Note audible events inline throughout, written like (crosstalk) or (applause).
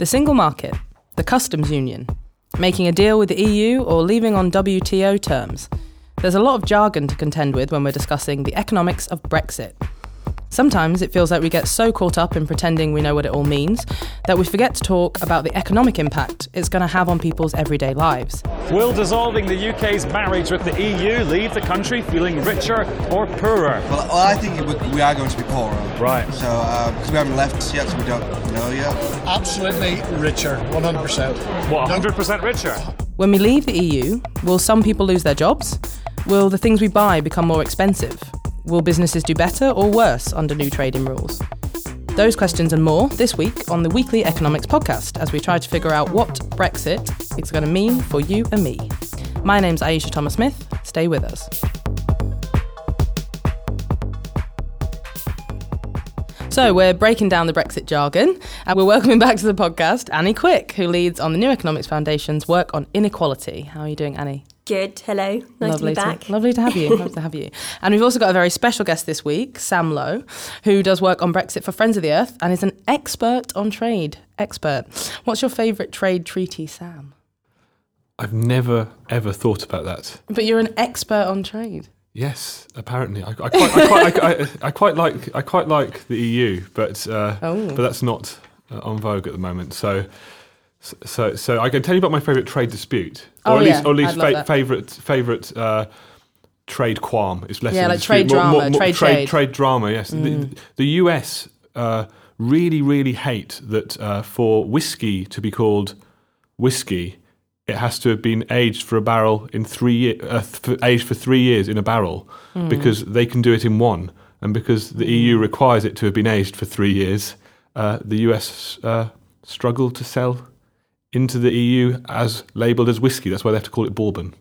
The single market, the customs union, making a deal with the EU or leaving on WTO terms. There's a lot of jargon to contend with when we're discussing the economics of Brexit. Sometimes it feels like we get so caught up in pretending we know what it all means that we forget to talk about the economic impact it's going to have on people's everyday lives. Will dissolving the UK's marriage with the EU leave the country feeling richer or poorer? Well, well I think we are going to be poorer. Right. So, because uh, we haven't left yet, so we don't know yet. Absolutely richer, 100%. What, 100% richer? When we leave the EU, will some people lose their jobs? Will the things we buy become more expensive? Will businesses do better or worse under new trading rules? Those questions and more this week on the Weekly Economics Podcast as we try to figure out what Brexit is going to mean for you and me. My name's Ayeisha Thomas Smith. Stay with us. So, we're breaking down the Brexit jargon and we're welcoming back to the podcast Annie Quick, who leads on the New Economics Foundation's work on inequality. How are you doing, Annie? Good. Hello. Nice lovely to be back. To, lovely to have you. (laughs) lovely to have you. And we've also got a very special guest this week, Sam Lowe, who does work on Brexit for Friends of the Earth and is an expert on trade. Expert. What's your favourite trade treaty, Sam? I've never ever thought about that. But you're an expert on trade. Yes, apparently. I, I quite, I, quite, I, I, quite like, I quite like the EU, but uh, oh. but that's not uh, on vogue at the moment. So so, so I can tell you about my favourite trade dispute, or oh, at least, yeah, or at least fa- favourite favourite uh, trade qualm is less yeah, like trade drama, more, more, trade, trade, trade drama. Yes, mm. the, the, US uh, really really hate that uh, for whiskey to be called whiskey, it has to have been aged for a barrel in three years, uh, aged for three years in a barrel, mm. because they can do it in one, and because the EU mm. requires it to have been aged for three years, uh, the US uh, struggle to sell into the EU as labelled as whiskey. That's why they have to call it bourbon.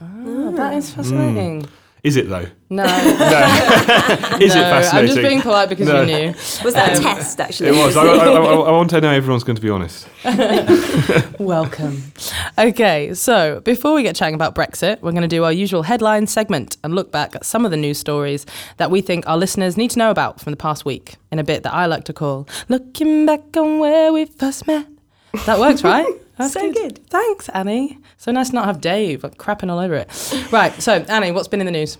Oh, that is fascinating. Mm. Is it though? No. (laughs) no. (laughs) is no, it fascinating? I'm just being polite because no. you knew. Was that um, a test, actually? It was. I, I, I, I, want to know everyone's going to be honest. (laughs) Welcome. Okay, so before we get chatting about Brexit, we're going to do our usual headline segment and look back at some of the news stories that we think our listeners need to know about from the past week in a bit that I like to call Looking Back on Where We First Met. That works, right? (laughs) That's so good. good. Thanks, Annie. So nice to not have Dave crapping all over it. Right, so Annie, what's been in the news?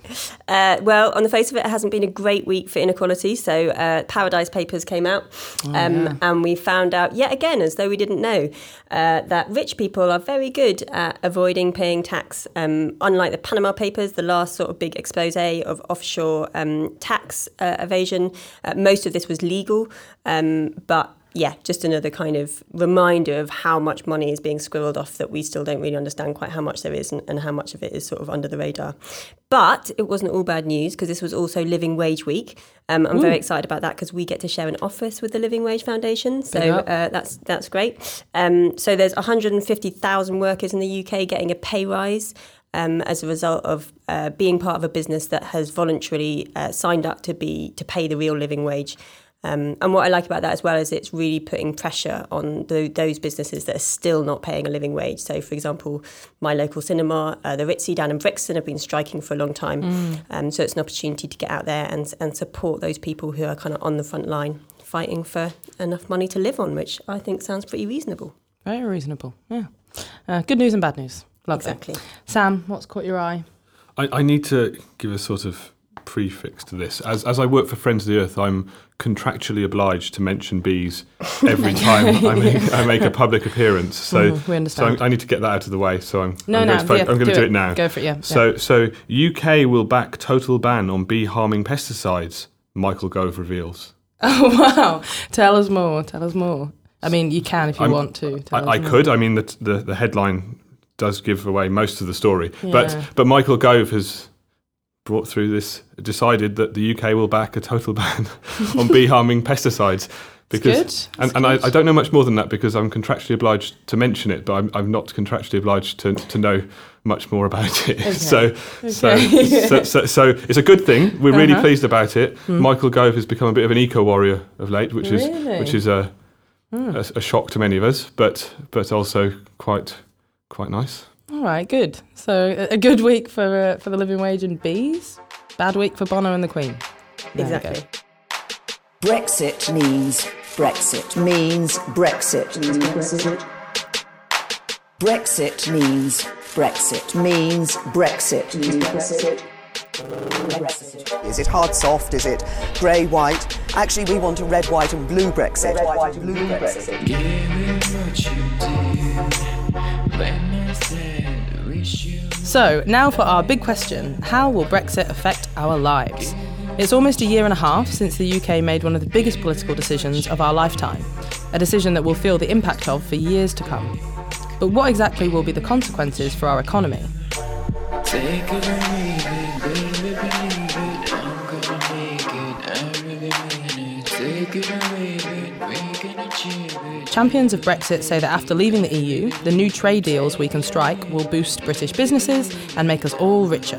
Uh, well, on the face of it, it hasn't been a great week for inequality. So uh, Paradise Papers came out, oh, um, yeah. and we found out yet again, as though we didn't know, uh, that rich people are very good at avoiding paying tax. Um, unlike the Panama Papers, the last sort of big expose of offshore um, tax uh, evasion, uh, most of this was legal, um, but yeah, just another kind of reminder of how much money is being squirreled off that we still don't really understand quite how much there is and, and how much of it is sort of under the radar. But it wasn't all bad news because this was also Living Wage Week. Um, I'm Ooh. very excited about that because we get to share an office with the Living Wage Foundation, so uh, that's that's great. Um, so there's 150,000 workers in the UK getting a pay rise. Um, as a result of uh, being part of a business that has voluntarily uh, signed up to be to pay the real living wage. Um, and what I like about that as well is it's really putting pressure on the, those businesses that are still not paying a living wage. So, for example, my local cinema, uh, the Ritzy down in Brixton, have been striking for a long time. Mm. Um, so it's an opportunity to get out there and, and support those people who are kind of on the front line fighting for enough money to live on, which I think sounds pretty reasonable. Very reasonable, yeah. Uh, good news and bad news. Love exactly. It. Sam, what's caught your eye? I, I need to give a sort of prefix to this. As, as I work for Friends of the Earth, I'm contractually obliged to mention bees every (laughs) time I, (laughs) make, I make a public appearance. So, mm, we understand. so I need to get that out of the way. So I'm, no, I'm no, going, to, yeah, I'm going do to do it. it now. Go for it, yeah. So, yeah. so UK will back total ban on bee harming pesticides, Michael Gove reveals. (laughs) Oh, wow. Tell us more. Tell us more. I mean, you can if you I'm, want to. I, I could. I mean, the, the, the headline does give away most of the story. Yeah. But but Michael Gove has brought through this decided that the UK will back a total (laughs) ban on bee harming pesticides. Because and, and I, I, don't know much more than that because I'm contractually obliged to mention it, but I'm, I'm not contractually obliged to, to know much more about it. Okay. (laughs) so, okay. So, so, so, so, it's a good thing. We're uh-huh. really pleased about it. Hmm. Michael Gove has become a bit of an eco warrior of late, which really? is which is a, hmm. a, a shock to many of us, but but also quite quite nice. All right, good. So a good week for uh, for the living wage and bees. Bad week for Bono and the Queen. There exactly. Brexit means Brexit means Brexit. Brexit means Brexit means Brexit. Is it hard soft? Is it grey white? Actually, we want a red, white, and blue Brexit. Red, white, and blue Brexit. So, now for our big question how will Brexit affect our lives? It's almost a year and a half since the UK made one of the biggest political decisions of our lifetime, a decision that we'll feel the impact of for years to come. But what exactly will be the consequences for our economy? Champions of Brexit say that after leaving the EU, the new trade deals we can strike will boost British businesses and make us all richer.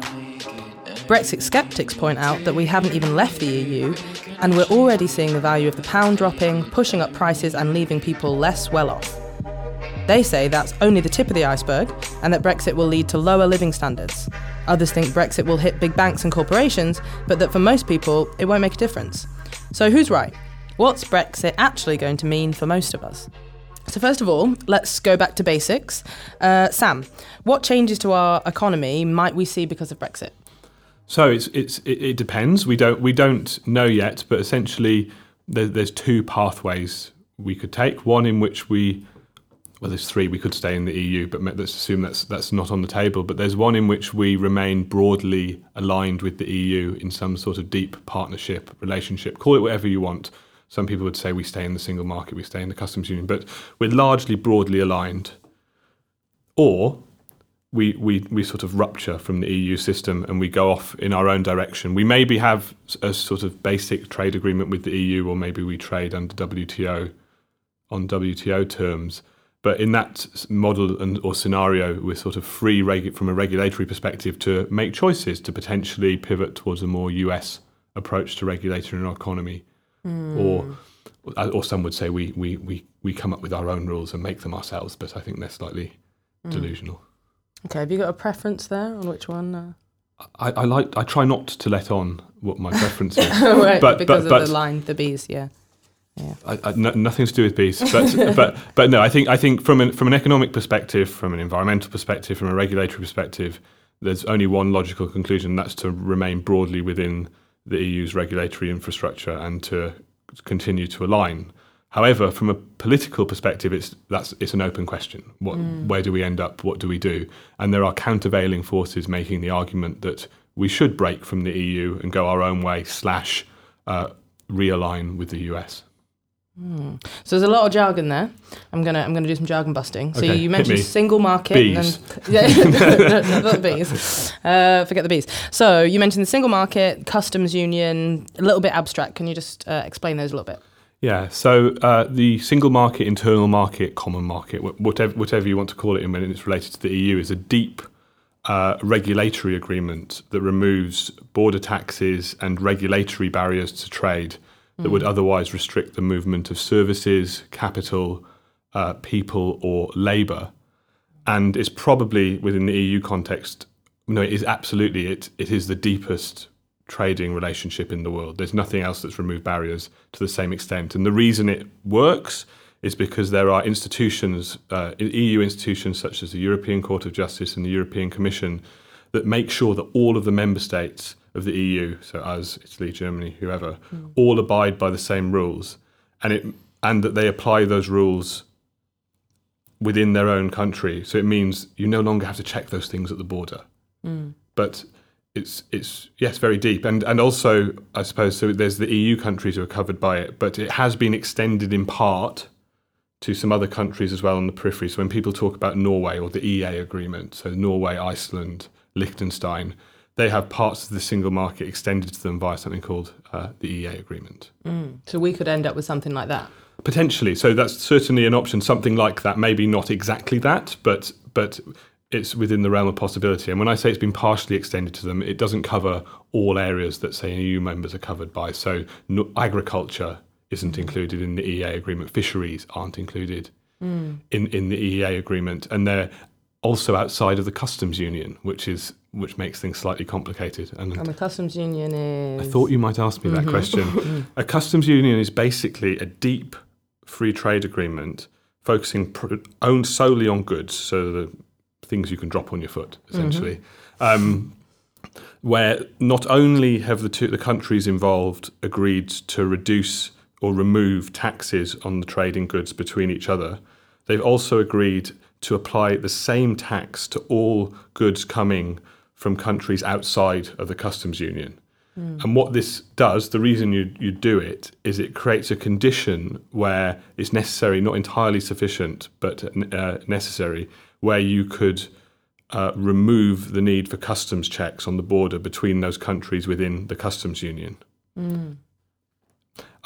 Brexit skeptics point out that we haven't even left the EU, and we're already seeing the value of the pound dropping, pushing up prices, and leaving people less well off. They say that's only the tip of the iceberg, and that Brexit will lead to lower living standards. Others think Brexit will hit big banks and corporations, but that for most people, it won't make a difference. So who's right? What's Brexit actually going to mean for most of us? So, first of all, let's go back to basics. Uh, Sam, what changes to our economy might we see because of Brexit? So it's it's it, depends. We don't we don't know yet, but essentially there, there's two pathways we could take. One in which we well, there's three. We could stay in the EU, but let's assume that's that's not on the table. But there's one in which we remain broadly aligned with the EU in some sort of deep partnership relationship. Call it whatever you want. Some people would say we stay in the single market, we stay in the customs union, but we're largely broadly aligned. Or we, we, we sort of rupture from the EU system and we go off in our own direction. We maybe have a sort of basic trade agreement with the EU, or maybe we trade under WTO on WTO terms. But in that model and or scenario, we're sort of free regu- from a regulatory perspective to make choices to potentially pivot towards a more US approach to regulating our economy, or or some would say we, we, we, we come up with our own rules and make them ourselves. But I think they're slightly delusional. Okay, have you got a preference there on which one? Uh... I, I like I try not to let on what my preference (laughs) is, right, but because but, but of the line, the bees, yeah. I, I, no, nothing to do with bees, but (laughs) but but no, I think I think from an from an economic perspective, from an environmental perspective, from a regulatory perspective, there's only one logical conclusion. That's to remain broadly within the EU's regulatory infrastructure and to continue to align. However, from a political perspective, it's that's it's an open question. What, Where do we end up? What do we do? And there are countervailing forces making the argument that we should break from the EU and go our own way, slash uh, realign with the US. So there's a lot of jargon there. I'm gonna I'm gonna do some jargon busting. So Okay, you mentioned me. single market. Bees. And, (laughs) yeah, (laughs) the bees. Uh, forget the bees. So you mentioned the single market, customs union, a little bit abstract. Can you just uh, explain those a little bit? Yeah, so uh, the single market, internal market, common market, whatever, whatever you want to call it, and when it's related to the EU, is a deep uh, regulatory agreement that removes border taxes and regulatory barriers to trade that would otherwise restrict the movement of services, capital, uh, people, or labour. And it's probably within the EU context. No, it is absolutely it. It is the deepest trading relationship in the world. There's nothing else that's removed barriers to the same extent. And the reason it works is because there are institutions, uh, EU institutions such as the European Court of Justice and the European Commission, that make sure that all of the member states of the EU, so us, Italy, Germany, whoever, hmm. all abide by the same rules, and it and that they apply those rules within their own country. So it means you no longer have to check those things at the border. Hmm. But it's it's yes, very deep, and and also I suppose so. There's the EU countries who are covered by it, but it has been extended in part to some other countries as well on the periphery. So when people talk about Norway or the EEA agreement, so Norway, Iceland, Liechtenstein, they have parts of the single market extended to them via something called uh, the EEA agreement. Mm. So we could end up with something like that. Potentially, so that's certainly an option. Something like that, maybe not exactly that, but but it's within the realm of possibility. And when I say it's been partially extended to them, it doesn't cover all areas that say EU members are covered by. So no, agriculture isn't mm. included in the EEA agreement. Fisheries aren't included mm. in in the EEA agreement, and they're also outside of the customs union, which is which makes things slightly complicated. And And the customs union is. I thought you might ask me that question. (laughs) a customs union is basically a deep free trade agreement focusing pr- owned solely on goods, so the things you can drop on your foot, essentially. Um, where not only have the two the countries involved agreed to reduce or remove taxes on the trading goods between each other, they've also agreed to apply the same tax to all goods coming from countries outside of the customs union. And what this does, the reason you, you do it, is it creates a condition where it's necessary, not entirely sufficient, but uh, necessary, where you could uh, remove the need for customs checks on the border between those countries within the customs union.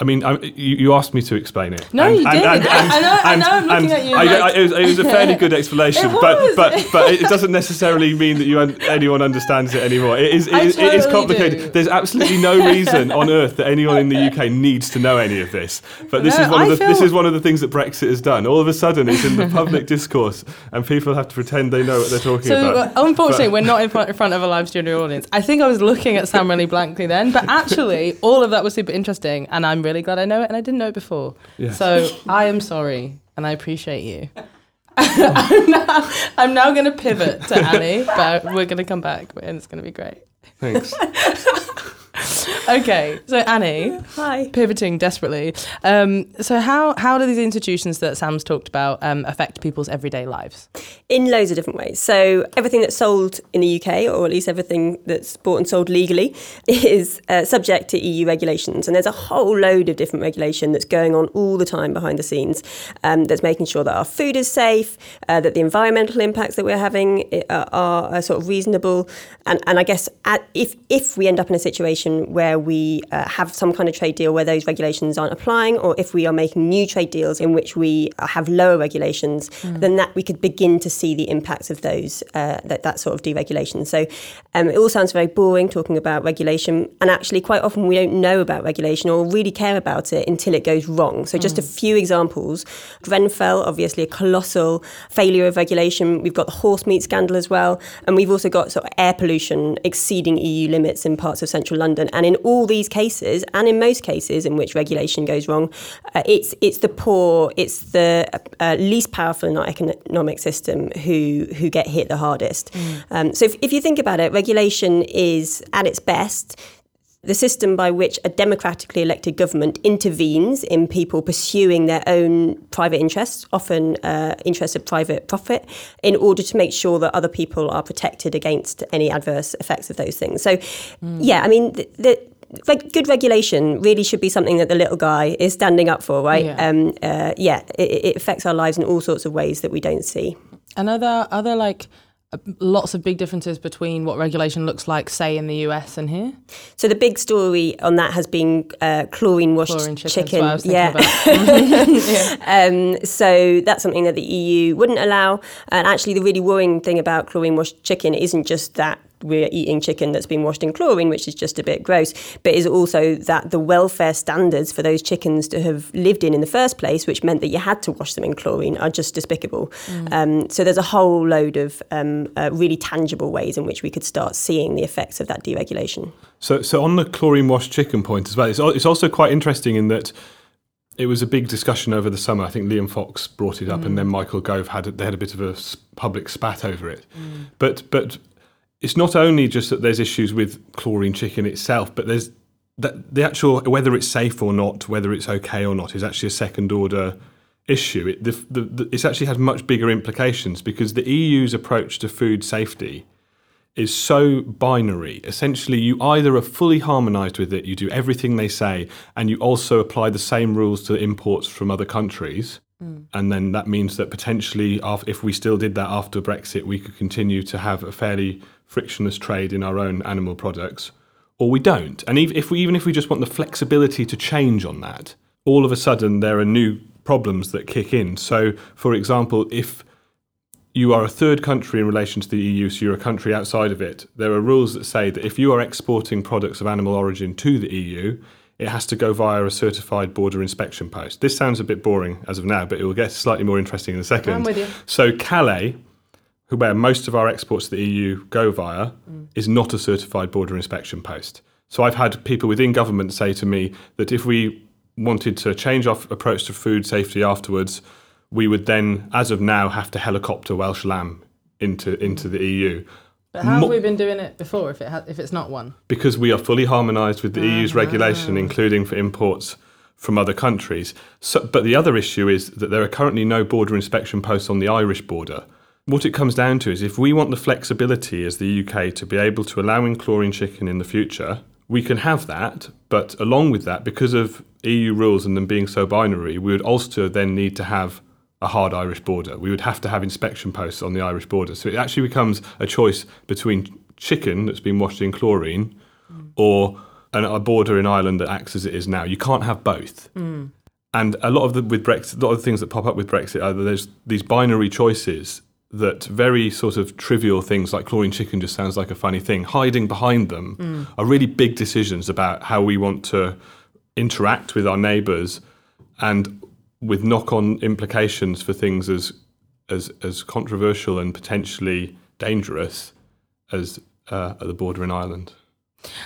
I mean, I, you, you asked me to explain it. No, you did. I know- I know, I'm looking at you I, like- I- it, was, it was a fairly good explanation, (laughs) but but but it doesn't necessarily mean that you un- anyone understands it anymore. It is it, is- it is complicated. do. There's absolutely no (laughs) reason on earth that anyone in the UK needs to know any of this. But this No, is one of the this is one of the things that Brexit has done. All of a sudden, it's in the public (laughs) discourse, and people have to pretend they know what they're talking So about. uh, unfortunately, But- we're not in front, in front of a live studio audience. I think I was looking at Sam really blankly then, but actually, all of that was super interesting, and I'm really glad I know it, and I didn't know it before. So (laughs) I am sorry, and I appreciate you. (laughs) I'm now, I'm now going to pivot to Annie, but we're going to come back, and it's going to be great. Thanks. (laughs) (laughs) Okay, so Annie, Hi. pivoting desperately. Um, so how how do these institutions that Sam's talked about um, affect people's everyday lives? in loads of different ways. So everything that's sold in the UK, or at least everything that's bought and sold legally, (laughs) is uh, subject to EU regulations. And there's a whole load of different regulation that's going on all the time behind the scenes. Um, that's making sure that our food is safe, uh, that the environmental impacts that we're having uh, are, are sort of reasonable. And, and I guess at, if if we end up in a situation where we uh, have some kind of trade deal where those regulations aren't applying, or if we are making new trade deals in which we have lower regulations, then that we could begin to see the impacts of those uh, that that sort of deregulation. So um, it all sounds very boring talking about regulation, and actually quite often we don't know about regulation or really care about it until it goes wrong. So just a few examples: Grenfell, obviously a colossal failure of regulation. We've got the horse meat scandal as well, and we've also got sort of air pollution exceeding EU limits in parts of central London. And in all these cases, and in most cases in which regulation goes wrong, uh, it's it's the poor, it's the uh, least powerful in our economic system who who get hit the hardest. Um, so if, if you think about it, regulation is at its best the system by which a democratically elected government intervenes in people pursuing their own private interests, often uh, interests of private profit, in order to make sure that other people are protected against any adverse effects of those things. So, yeah, I mean, the, the reg- good regulation really should be something that the little guy is standing up for, right? Yeah. Um, uh, yeah, it, it affects our lives in all sorts of ways that we don't see. And are there, are like lots of big differences between what regulation looks like, say, in the US and here? So the big story on that has been uh, chlorine washed Chlorine chicken, chicken. that's what I was thinking about. (laughs) (laughs) Um, so that's something that the EU wouldn't allow. And actually, the really worrying thing about chlorine washed chicken isn't just that we're eating chicken that's been washed in chlorine, which is just a bit gross, but is also that the welfare standards for those chickens to have lived in in the first place, which meant that you had to wash them in chlorine, are just despicable. Um, so there's a whole load of um, uh, really tangible ways in which we could start seeing the effects of that deregulation. So, so on the chlorine washed chicken point as well, it's, it's also quite interesting in that it was a big discussion over the summer. I think Liam Fox brought it up, and then Michael Gove had a, they had a bit of a public spat over it. But but it's not only just that there's issues with chlorine chicken itself, but there's that the actual whether it's safe or not, whether it's okay or not, is actually a second order issue. It the, the, the, it's actually has much bigger implications because the EU's approach to food safety is so binary. Essentially, you either are fully harmonized with it, you do everything they say, and you also apply the same rules to imports from other countries. Mm. And then that means that potentially, if we still did that after Brexit, we could continue to have a fairly frictionless trade in our own animal products, or we don't. And if we, even if we just want the flexibility to change on that, all of a sudden there are new problems that kick in. So, for example, if you are a third country in relation to the EU, so you're a country outside of it, there are rules that say that if you are exporting products of animal origin to the EU, it has to go via a certified border inspection post. This sounds a bit boring as of now, but it will get slightly more interesting in a second. I'm with you. So Calais, where most of our exports to the EU go via, mm. is not a certified border inspection post. So I've had people within government say to me that if we wanted to change our approach to food safety afterwards, we would then, as of now, have to helicopter Welsh lamb into into the EU. But how Mo- have we been doing it before if it ha- if it's not one? because we are fully harmonised with the EU's ah. regulation, including for imports from other countries. So, but the other issue is that there are currently no border inspection posts on the Irish border. What it comes down to is if we want the flexibility as the UK to be able to allow in chlorine chicken in the future, we can have that. But along with that, because of EU rules and them being so binary, we would also then need to have a hard Irish border. We would have to have inspection posts on the Irish border. So it actually becomes a choice between chicken that's been washed in chlorine mm. or an, a border in Ireland that acts as it is now. You can't have both. Mm. And a lot of the with Brexit, a lot of the things that pop up with Brexit are there's these binary choices that very sort of trivial things like chlorine chicken just sounds like a funny thing. Hiding behind them are really big decisions about how we want to interact with our neighbours and with knock-on implications for things as as as controversial and potentially dangerous as uh, at the border in Ireland.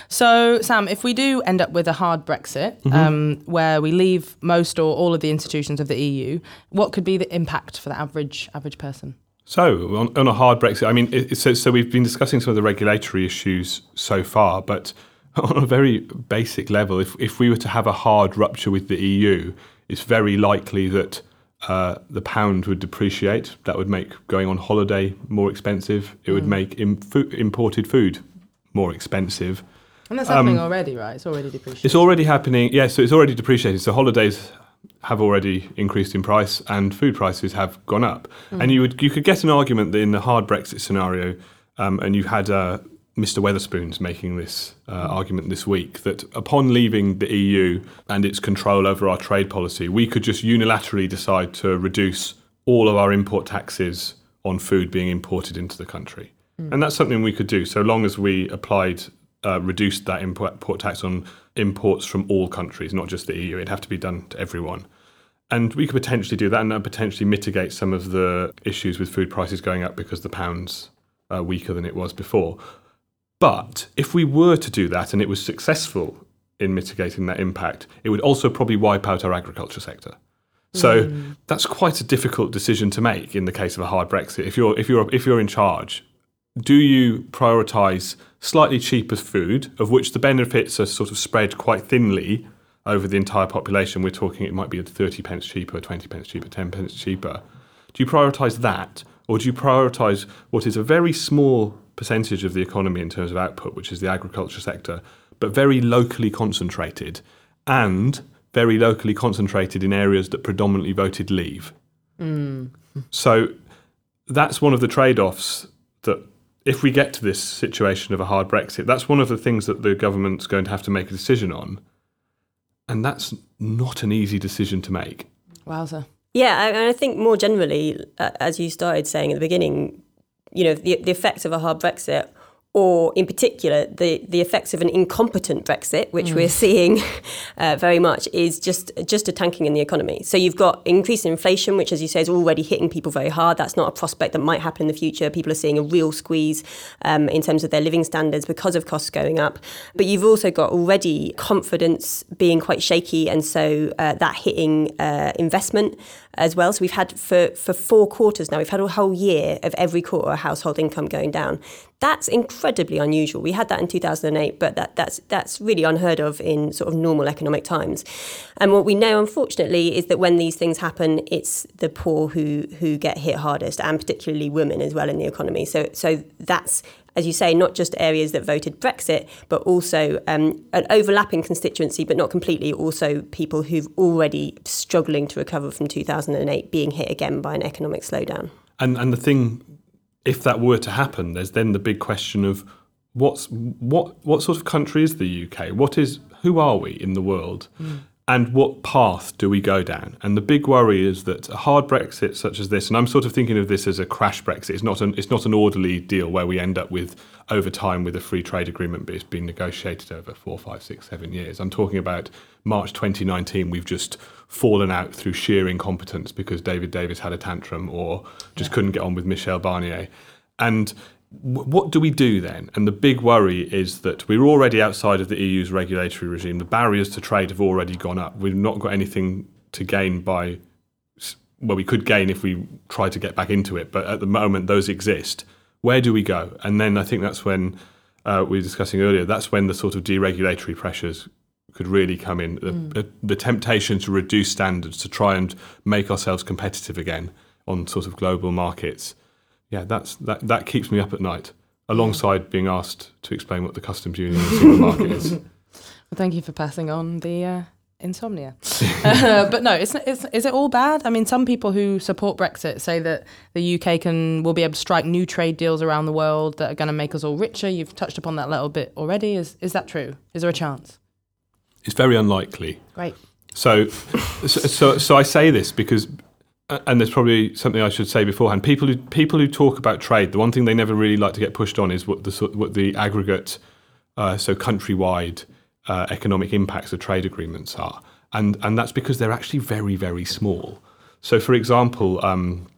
So, Sam, if we do end up with a hard Brexit, Mm-hmm. um, where we leave most or all of the institutions of the EU, what could be the impact for the average average person? So, on, on a hard Brexit, I mean, it, so, so we've been discussing some of the regulatory issues so far, but (laughs) on a very basic level, if, if we were to have a hard rupture with the EU, it's very likely that uh, the pound would depreciate. That would make going on holiday more expensive. It would make Im- fo- imported food more expensive. And that's happening already, right? It's already depreciating. It's already happening. Yeah, so it's already depreciated. So holidays have already increased in price, and food prices have gone up. And you would you could get an argument that in the hard Brexit scenario, um, and you had uh, Mr. Wetherspoons making this uh, argument this week that upon leaving the EU and its control over our trade policy, we could just unilaterally decide to reduce all of our import taxes on food being imported into the country. And that's something we could do so long as we applied, uh, reduced that import, import tax on imports from all countries, not just the EU. It'd have to be done to everyone. And we could potentially do that and that potentially mitigate some of the issues with food prices going up because the pound's uh, weaker than it was before. But if we were to do that and it was successful in mitigating that impact, it would also probably wipe out our agriculture sector. So that's quite a difficult decision to make in the case of a hard Brexit. If you're if you're if you're in charge, do you prioritise slightly cheaper food, of which the benefits are sort of spread quite thinly over the entire population? We're talking it might be 30 pence cheaper, 20 pence cheaper, 10 pence cheaper. Do you prioritise that, or do you prioritise what is a very small percentage of the economy in terms of output, which is the agriculture sector, but very locally concentrated and very locally concentrated in areas that predominantly voted leave? Mm. So that's one of the trade offs if we get to this situation of a hard Brexit, that's one of the things that the government's going to have to make a decision on. And that's not an easy decision to make. Wowza. Yeah, I- and I think more generally, uh, as you started saying at the beginning, you know, the, the effects of a hard Brexit, or in particular, the, the effects of an incompetent Brexit, which we're seeing (laughs) uh, very much, is just just a tanking in the economy. So you've got increased inflation, which, as you say, is already hitting people very hard. That's not a prospect that might happen in the future. People are seeing a real squeeze um, in terms of their living standards because of costs going up. But you've also got already confidence being quite shaky, and so uh, that hitting uh, investment as well. So we've had for, for four quarters now, we've had a whole year of every quarter household income going down. That's incredibly unusual. We had that in 2008, but that, that's that's really unheard of in sort of normal economic times. And what we know, unfortunately, is that when these things happen, it's the poor who who get hit hardest, and particularly women as well in the economy. So so that's as you say, not just areas that voted Brexit, but also um, an overlapping constituency, but not completely. Also, people who've already struggling to recover from 2008 being hit again by an economic slowdown. And and the thing, if that were to happen, there's then the big question of what's what what sort of country is the UK? What is who are we in the world? And what path do we go down? And the big worry is that a hard Brexit such as this, and I'm sort of thinking of this as a crash Brexit. It's not an it's not an orderly deal where we end up with over time with a free trade agreement, but it's been negotiated over four, five, six, seven years. I'm talking about March 2019. We've just fallen out through sheer incompetence because David Davis had a tantrum or just couldn't get on with Michel Barnier. And what do we do then? And the big worry is that we're already outside of the EU's regulatory regime. The barriers to trade have already gone up. We've not got anything to gain by, well, we could gain if we try to get back into it, but at the moment those exist. Where do we go? And then I think that's when uh, we were discussing earlier. That's when the sort of deregulatory pressures could really come in. The, the, the temptation to reduce standards to try and make ourselves competitive again on sort of global markets. Yeah, that's that. That keeps me up at night, alongside being asked to explain what the customs union and single market is. (laughs) Well, thank you for passing on the uh, insomnia. (laughs) uh, but no, it's, it's, is it all bad? I mean, some people who support Brexit say that the UK can will be able to strike new trade deals around the world that are going to make us all richer. You've touched upon that a little bit already. Is is that true? Is there a chance? It's very unlikely. Great. So, so, so, so I say this because, and there's probably something I should say beforehand. People who people who talk about trade, the one thing they never really like to get pushed on is what the what the aggregate, uh, so countrywide uh, economic impacts of trade agreements are, and and that's because they're actually very very small. So, for example. Um,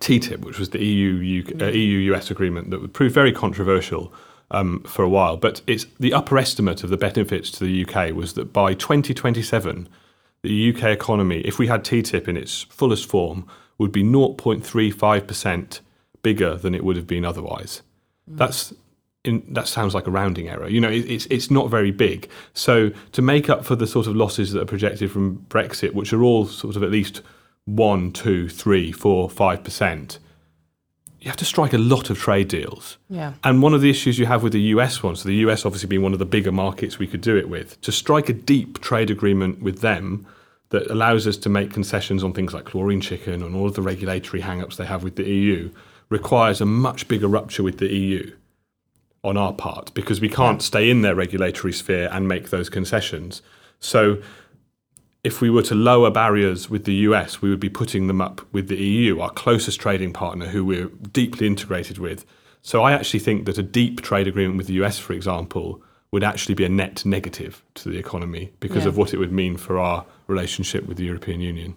TTIP, which was the EU uh, EU US agreement that would prove very controversial um, for a while, but it's the upper estimate of the benefits to the UK was that by 2027, the UK economy, if we had TTIP in its fullest form, would be 0.35% bigger than it would have been otherwise. Mm. That's in, that sounds like a rounding error. You know, it, it's it's not very big. So to make up for the sort of losses that are projected from Brexit, which are all sort of at least one, two, three, four, five percent, you have to strike a lot of trade deals. Yeah. And one of the issues you have with the US one, so the US obviously being one of the bigger markets we could do it with, to strike a deep trade agreement with them that allows us to make concessions on things like chlorine chicken and all of the regulatory hang ups they have with the EU requires a much bigger rupture with the EU on our part because we can't stay in their regulatory sphere and make those concessions. So if we were to lower barriers with the US, we would be putting them up with the EU, our closest trading partner, who we're deeply integrated with. So I actually think that a deep trade agreement with the US, for example, would actually be a net negative to the economy because Yeah. of what it would mean for our relationship with the European Union.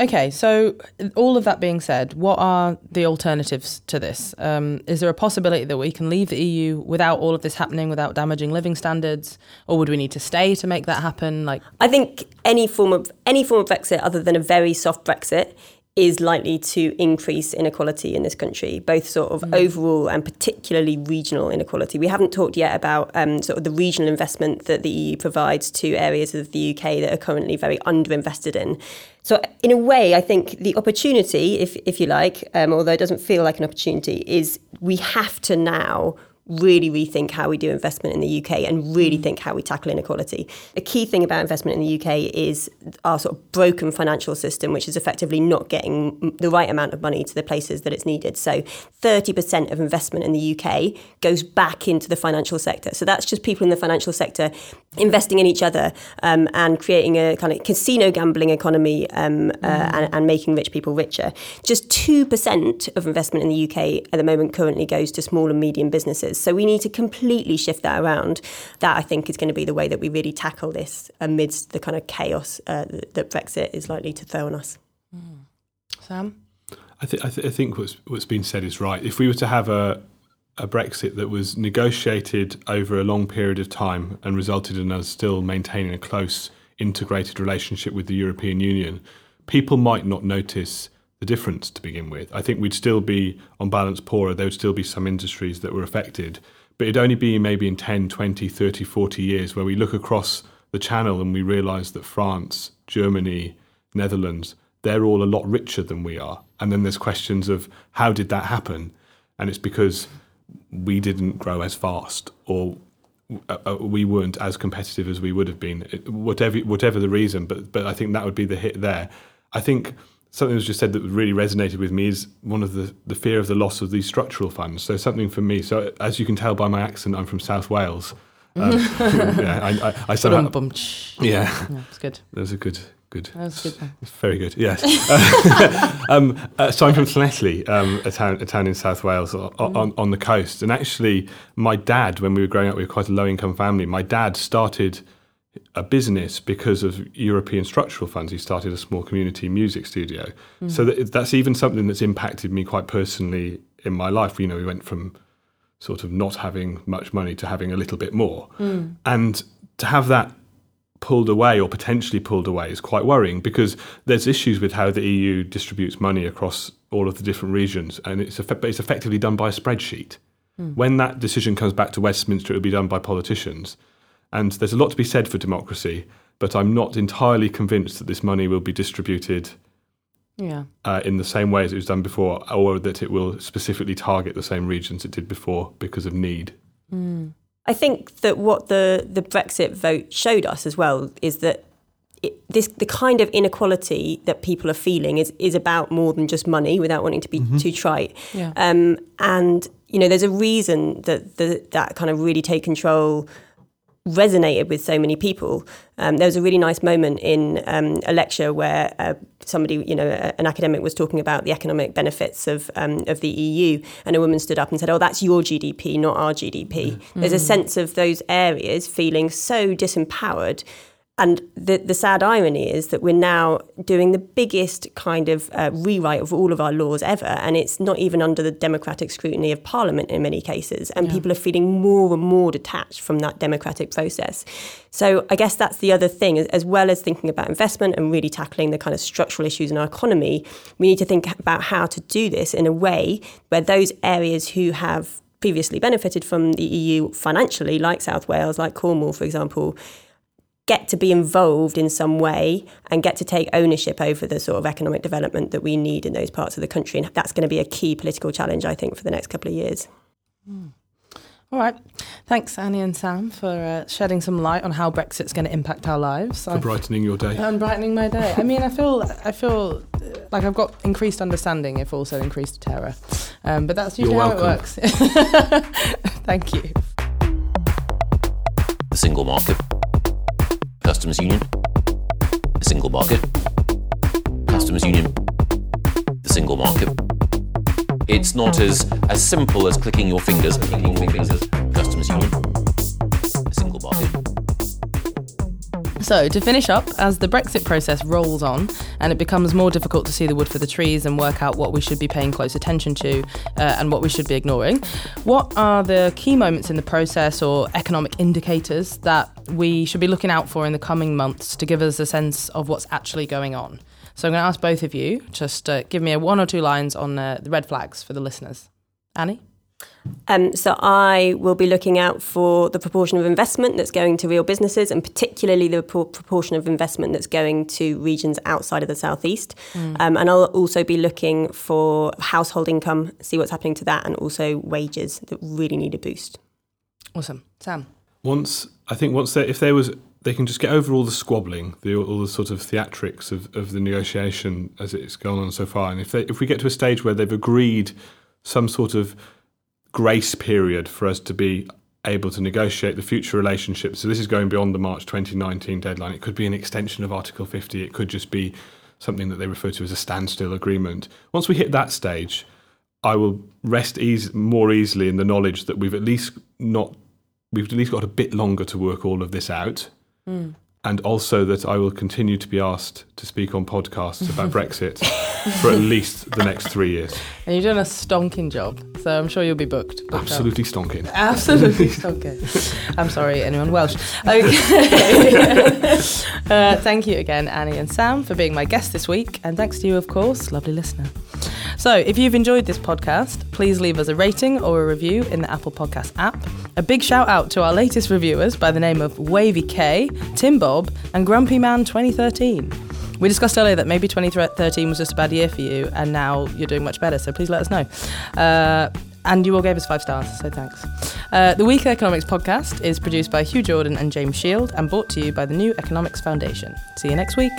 Okay, so all of that being said, what are the alternatives to this? Um, is there a possibility that we can leave the EU without all of this happening, without damaging living standards, or would we need to stay to make that happen? Like, I think any form of any form of Brexit other than a very soft Brexit is likely to increase inequality in this country, both sort of overall and particularly regional inequality. We haven't talked yet about um, sort of the regional investment that the EU provides to areas of the UK that are currently very underinvested in. So, in a way, I think the opportunity, if if you like, um, although it doesn't feel like an opportunity, is we have to now really rethink how we do investment in the UK and really think how we tackle inequality. A key thing about investment in the UK is our sort of broken financial system, which is effectively not getting the right amount of money to the places that it's needed. So 30% of investment in the UK goes back into the financial sector. So that's just people in the financial sector investing in each other um, and creating a kind of casino gambling economy um, uh, and, and making rich people richer. Just 2% of investment in the UK at the moment currently goes to small and medium businesses. So we need to completely shift that around. That I think is going to be the way that we really tackle this amidst the kind of chaos uh, that Brexit is likely to throw on us. Sam? I, th- I, th- I think what's, what's been said is right. If we were to have a, a Brexit that was negotiated over a long period of time and resulted in us still maintaining a close, integrated relationship with the European Union, people might not notice the difference to begin with. I think we'd still be, on balance, poorer. There would still be some industries that were affected. But it'd only be maybe in 10, 20, 30, 40 years where we look across the channel and we realise that France, Germany, Netherlands, they're all a lot richer than we are. And then there's questions of how did that happen? And it's because we didn't grow as fast or uh, uh, we weren't as competitive as we would have been, whatever whatever the reason. But but I think that would be the hit there. I think something that was just said that really resonated with me is one of the the fear of the loss of these structural funds. So something for me. So as you can tell by my accent, I'm from South Wales. Um, (laughs) (laughs) yeah, I, I, I somehow, yeah, yeah, it's good. that was a good good. That was good. It's very good. Yes. (laughs) um, uh, so I'm from Llanelli, um, a town, a town in South Wales, o- o- on, on the coast. And actually, my dad, when we were growing up, we were quite a low-income family. My dad started a business because of European structural funds. He started a small community music studio. So mm-hmm. that, that's even something that's impacted me quite personally in my life. You know, we went from sort of not having much money to having a little bit more, mm. and to have that pulled away or potentially pulled away is quite worrying because there's issues with how the EU distributes money across all of the different regions, and it's effe- but it's effectively done by a spreadsheet. Mm. When that decision comes back to Westminster, it will be done by politicians, and there's a lot to be said for democracy. But I'm not entirely convinced that this money will be distributed Yeah. uh, in the same way as it was done before, or that it will specifically target the same regions it did before because of need. I think that what the, the Brexit vote showed us as well is that it, this the kind of inequality that people are feeling is is about more than just money. Without wanting to be too trite, Yeah. um, and you know, there's a reason that the, that kind of really take control resonated with so many people. Um, there was a really nice moment in um, a lecture where uh, somebody, you know, a- an academic was talking about the economic benefits of um, of the EU, and a woman stood up and said, "Oh, that's your GDP, not our GDP." There's a sense of those areas feeling so disempowered. And the, the sad irony is that we're now doing the biggest kind of uh, rewrite of all of our laws ever, and it's not even under the democratic scrutiny of Parliament in many cases. And people are feeling more and more detached from that democratic process. So I guess that's the other thing, as well as thinking about investment and really tackling the kind of structural issues in our economy, we need to think about how to do this in a way where those areas who have previously benefited from the EU financially, like South Wales, like Cornwall, for example, get to be involved in some way and get to take ownership over the sort of economic development that we need in those parts of the country. And that's going to be a key political challenge, I think, for the next couple of years. All right. Thanks, Annie and Sam, for uh, shedding some light on how Brexit's going to impact our lives. For I've- brightening your day. and brightening my day. I mean, I feel, I feel uh, like I've got increased understanding, if also increased terror. Um, but that's usually how it works. (laughs) Thank you. the single market, customs union, the single market, customs union, the single market. It's not as, as simple as clicking your fingers, clicking your fingers, customs union, So, to finish up, as the Brexit process rolls on and it becomes more difficult to see the wood for the trees and work out what we should be paying close attention to uh, and what we should be ignoring, what are the key moments in the process or economic indicators that we should be looking out for in the coming months to give us a sense of what's actually going on? So, I'm going to ask both of you just uh, give me a one or two lines on uh, the red flags for the listeners. Annie? Um, so I will be looking out for the proportion of investment that's going to real businesses, and particularly the pro- proportion of investment that's going to regions outside of the southeast. Um, and I'll also be looking for household income, see what's happening to that, and also wages that really need a boost. Awesome. Sam? Once I think once there, if there was, they can just get over all the squabbling, the, all the sort of theatrics of, of the negotiation as it's gone on so far, and if they, if we get to a stage where they've agreed some sort of grace period for us to be able to negotiate the future relationship. So this is going beyond the March 2019 deadline. It could be an extension of Article 50. It could just be something that they refer to as a standstill agreement. Once we hit that stage, I will rest eas- more easily in the knowledge that we've at least not we've at least got a bit longer to work all of this out. Hmm. And also that I will continue to be asked to speak on podcasts about (laughs) Brexit for at least the next three years. And you're doing a stonking job, so I'm sure you'll be booked. booked up. Absolutely stonking. Absolutely (laughs) stonking. I'm sorry, anyone Welsh. Okay. (laughs) uh, thank you again, Annie and Sam, for being my guests this week. And thanks to you, of course, lovely listener. So, if you've enjoyed this podcast, please leave us a rating or a review in the Apple Podcast app. A big shout out to our latest reviewers by the name of Wavy K, Tim Bob, and Grumpy Man 2013. We discussed earlier that maybe 2013 was just a bad year for you, and now you're doing much better. So please let us know. Uh, and you all gave us five stars, so thanks. Uh, the Weekly Economics podcast is produced by Hugh Jordan and James Shield and brought to you by the New Economics Foundation. See you next week.